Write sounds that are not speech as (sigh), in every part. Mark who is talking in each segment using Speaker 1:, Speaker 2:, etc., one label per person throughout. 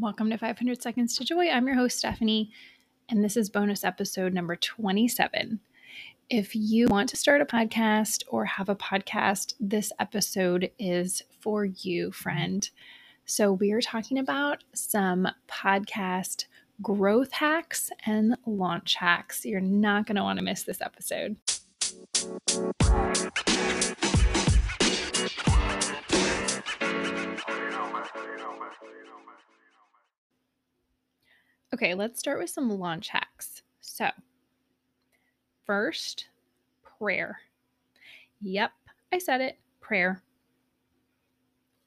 Speaker 1: Welcome to 500 Seconds to Joy. I'm your host, Stephanie, and this is bonus episode number 27. If you want to start a podcast or have a podcast, this episode is for you, friend. So, we are talking about some podcast growth hacks and launch hacks. You're not going to want to miss this episode. Okay, let's start with some launch hacks. So, first, prayer. Yep, I said it prayer.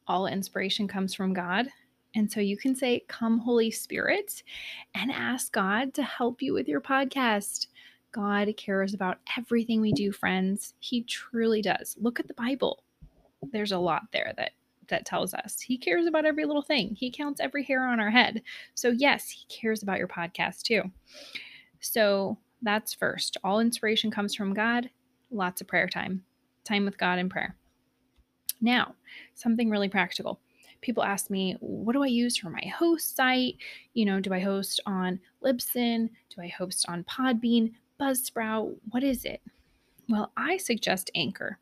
Speaker 1: All inspiration comes from God. And so you can say, Come, Holy Spirit, and ask God to help you with your podcast. God cares about everything we do, friends. He truly does. Look at the Bible. There's a lot there that that tells us he cares about every little thing. He counts every hair on our head. So, yes, he cares about your podcast too. So, that's first. All inspiration comes from God. Lots of prayer time, time with God in prayer. Now, something really practical. People ask me, what do I use for my host site? You know, do I host on Libsyn? Do I host on Podbean, Buzzsprout? What is it? Well, I suggest Anchor.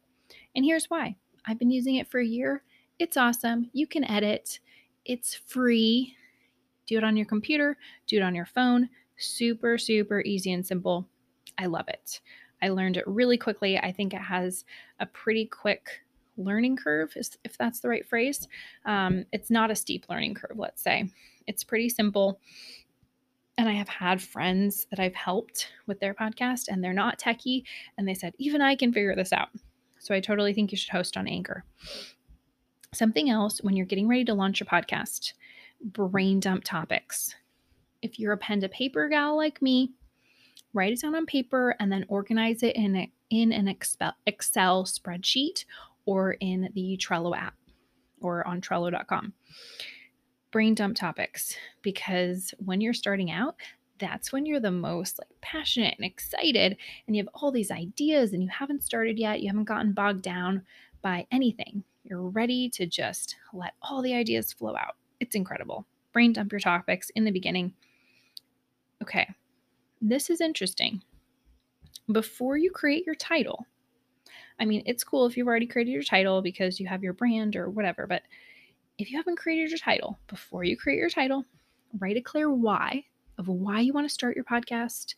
Speaker 1: And here's why I've been using it for a year it's awesome. You can edit, it's free. Do it on your computer, do it on your phone. Super, super easy and simple. I love it. I learned it really quickly. I think it has a pretty quick learning curve, if that's the right phrase. Um, it's not a steep learning curve, let's say. It's pretty simple. And I have had friends that I've helped with their podcast, and they're not techie, and they said, even I can figure this out. So I totally think you should host on Anchor. Something else when you're getting ready to launch your podcast, brain dump topics. If you're a pen to paper gal like me, write it down on paper and then organize it in, a, in an Excel spreadsheet or in the Trello app or on Trello.com. Brain dump topics because when you're starting out, that's when you're the most like passionate and excited and you have all these ideas and you haven't started yet, you haven't gotten bogged down by anything. You're ready to just let all the ideas flow out. It's incredible. Brain dump your topics in the beginning. Okay, this is interesting. Before you create your title, I mean, it's cool if you've already created your title because you have your brand or whatever, but if you haven't created your title, before you create your title, write a clear why of why you want to start your podcast,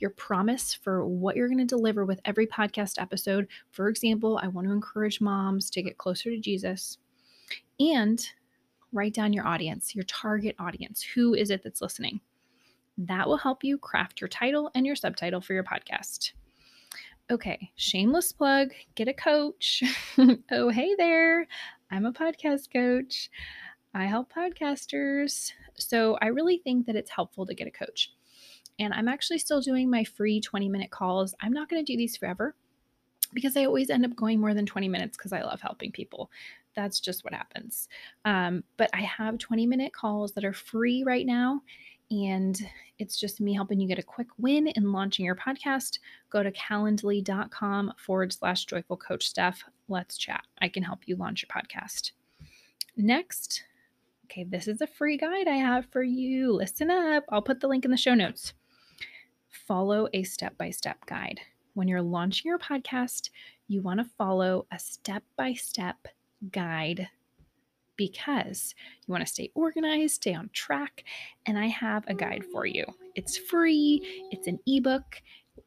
Speaker 1: your promise for what you're going to deliver with every podcast episode. For example, I want to encourage moms to get closer to Jesus and write down your audience, your target audience. Who is it that's listening? That will help you craft your title and your subtitle for your podcast. Okay, shameless plug get a coach. (laughs) oh, hey there. I'm a podcast coach. I help podcasters. So I really think that it's helpful to get a coach. And I'm actually still doing my free 20 minute calls. I'm not going to do these forever because I always end up going more than 20 minutes because I love helping people. That's just what happens. Um, but I have 20 minute calls that are free right now. And it's just me helping you get a quick win in launching your podcast. Go to calendly.com forward slash joyful coach Steph. Let's chat. I can help you launch your podcast. Next, okay, this is a free guide I have for you. Listen up. I'll put the link in the show notes follow a step by step guide. When you're launching your podcast, you want to follow a step by step guide because you want to stay organized, stay on track, and I have a guide for you. It's free, it's an ebook.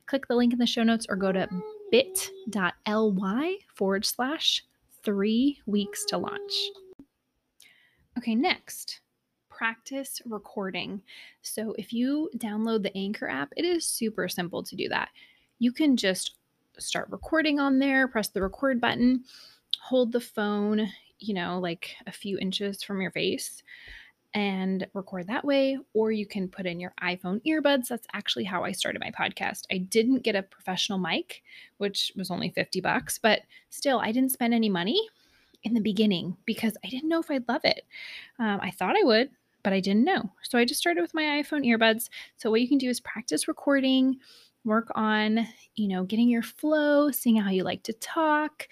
Speaker 1: Click the link in the show notes or go to bit.ly forward slash three weeks to launch. Okay, next, practice recording. So if you download the Anchor app, it is super simple to do that. You can just start recording on there, press the record button, hold the phone, you know, like a few inches from your face and record that way or you can put in your iPhone earbuds. That's actually how I started my podcast. I didn't get a professional mic, which was only 50 bucks, but still I didn't spend any money in the beginning because I didn't know if I'd love it. Um, I thought I would, but I didn't know. So I just started with my iPhone earbuds. So what you can do is practice recording, work on, you know, getting your flow, seeing how you like to talk,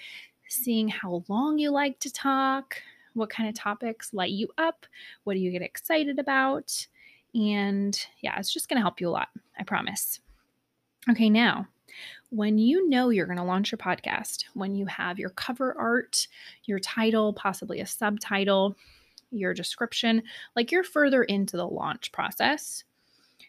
Speaker 1: seeing how long you like to talk, What kind of topics light you up? What do you get excited about? And yeah, it's just going to help you a lot. I promise. Okay, now, when you know you're going to launch your podcast, when you have your cover art, your title, possibly a subtitle, your description, like you're further into the launch process,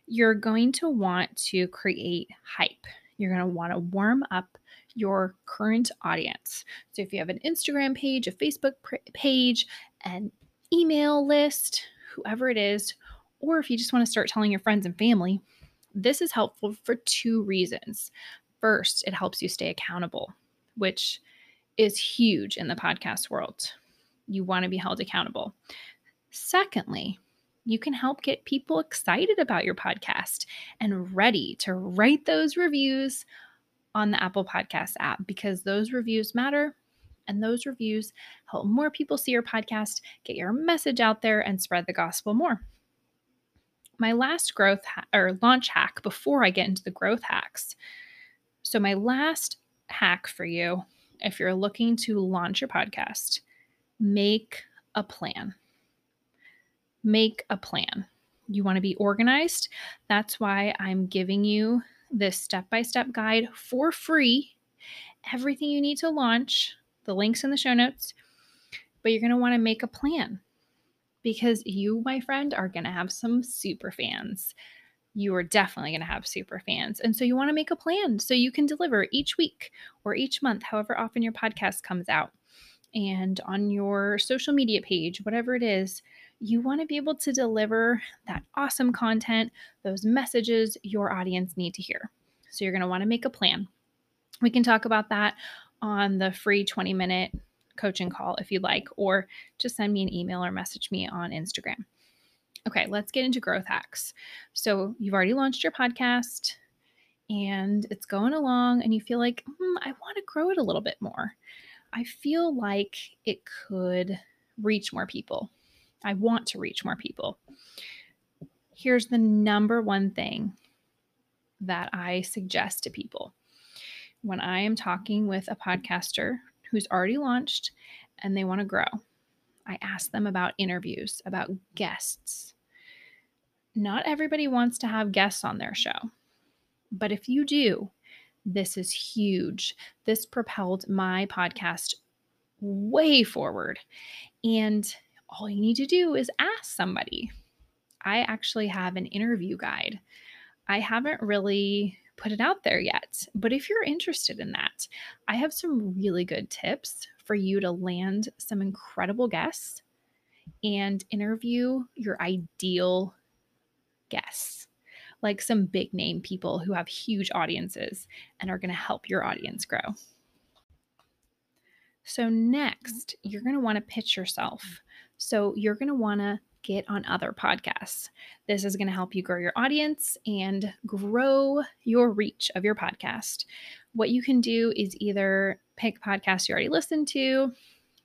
Speaker 1: you're going to want to create hype. You're going to want to warm up your current audience. So if you have an Instagram page, a Facebook page, an email list, whoever it is, or if you just want to start telling your friends and family, this is helpful for two reasons. First, it helps you stay accountable, which is huge in the podcast world. You want to be held accountable. Secondly, you can help get people excited about your podcast and ready to write those reviews on the Apple Podcast app because those reviews matter and those reviews help more people see your podcast, get your message out there, and spread the gospel more. My last growth ha- or launch hack before I get into the growth hacks. So, my last hack for you, if you're looking to launch your podcast, make a plan. Make a plan. You want to be organized. That's why I'm giving you this step by step guide for free. Everything you need to launch, the links in the show notes. But you're going to want to make a plan because you, my friend, are going to have some super fans. You are definitely going to have super fans. And so you want to make a plan so you can deliver each week or each month, however often your podcast comes out. And on your social media page, whatever it is, you want to be able to deliver that awesome content, those messages your audience need to hear. So you're going to want to make a plan. We can talk about that on the free 20 minute coaching call if you'd like, or just send me an email or message me on Instagram. Okay, let's get into growth hacks. So you've already launched your podcast and it's going along, and you feel like, hmm, I want to grow it a little bit more. I feel like it could reach more people. I want to reach more people. Here's the number one thing that I suggest to people when I am talking with a podcaster who's already launched and they want to grow. I ask them about interviews, about guests. Not everybody wants to have guests on their show, but if you do, this is huge. This propelled my podcast way forward. And all you need to do is ask somebody. I actually have an interview guide. I haven't really put it out there yet, but if you're interested in that, I have some really good tips for you to land some incredible guests and interview your ideal guests, like some big name people who have huge audiences and are going to help your audience grow. So, next, you're going to want to pitch yourself. So you're going to want to get on other podcasts. This is going to help you grow your audience and grow your reach of your podcast. What you can do is either pick podcasts you already listen to,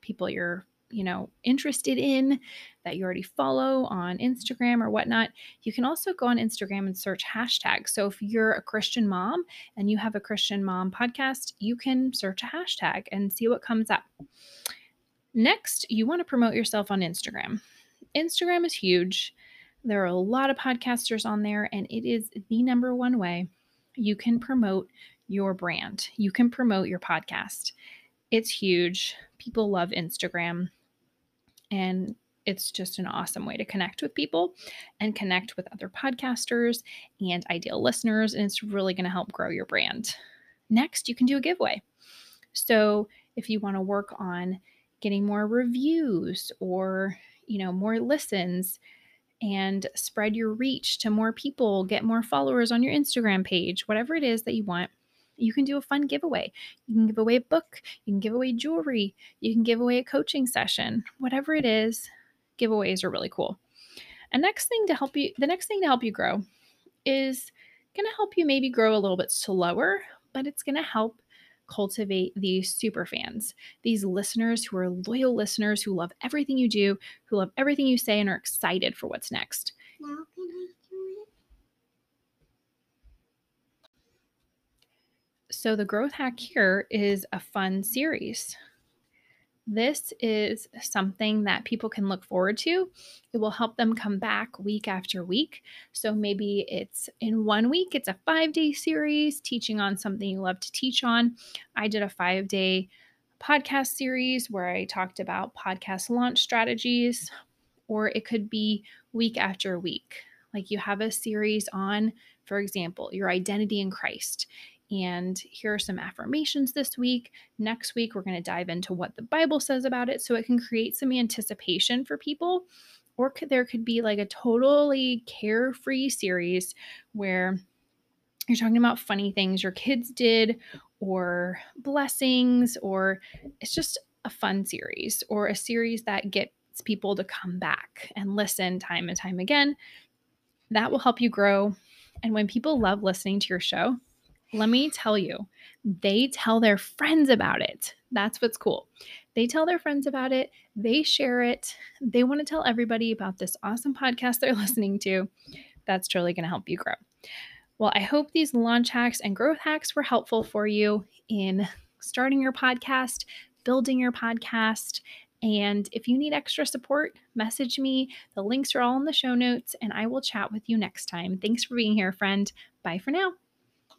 Speaker 1: people you're you know interested in that you already follow on Instagram or whatnot. You can also go on Instagram and search hashtags. So if you're a Christian mom and you have a Christian mom podcast, you can search a hashtag and see what comes up. Next, you want to promote yourself on Instagram. Instagram is huge. There are a lot of podcasters on there, and it is the number one way you can promote your brand. You can promote your podcast. It's huge. People love Instagram, and it's just an awesome way to connect with people and connect with other podcasters and ideal listeners. And it's really going to help grow your brand. Next, you can do a giveaway. So, if you want to work on getting more reviews or, you know, more listens and spread your reach to more people, get more followers on your Instagram page, whatever it is that you want, you can do a fun giveaway. You can give away a book, you can give away jewelry, you can give away a coaching session, whatever it is, giveaways are really cool. And next thing to help you, the next thing to help you grow is going to help you maybe grow a little bit slower, but it's going to help cultivate these super fans, these listeners who are loyal listeners who love everything you do, who love everything you say, and are excited for what's next. Now can I do it? So, the growth hack here is a fun series. This is something that people can look forward to. It will help them come back week after week. So maybe it's in one week, it's a five day series teaching on something you love to teach on. I did a five day podcast series where I talked about podcast launch strategies, or it could be week after week. Like you have a series on, for example, your identity in Christ. And here are some affirmations this week. Next week, we're going to dive into what the Bible says about it so it can create some anticipation for people. Or could, there could be like a totally carefree series where you're talking about funny things your kids did or blessings, or it's just a fun series or a series that gets people to come back and listen time and time again. That will help you grow. And when people love listening to your show, let me tell you, they tell their friends about it. That's what's cool. They tell their friends about it, they share it, they want to tell everybody about this awesome podcast they're (laughs) listening to. That's truly going to help you grow. Well, I hope these launch hacks and growth hacks were helpful for you in starting your podcast, building your podcast. And if you need extra support, message me. The links are all in the show notes, and I will chat with you next time. Thanks for being here, friend. Bye for now.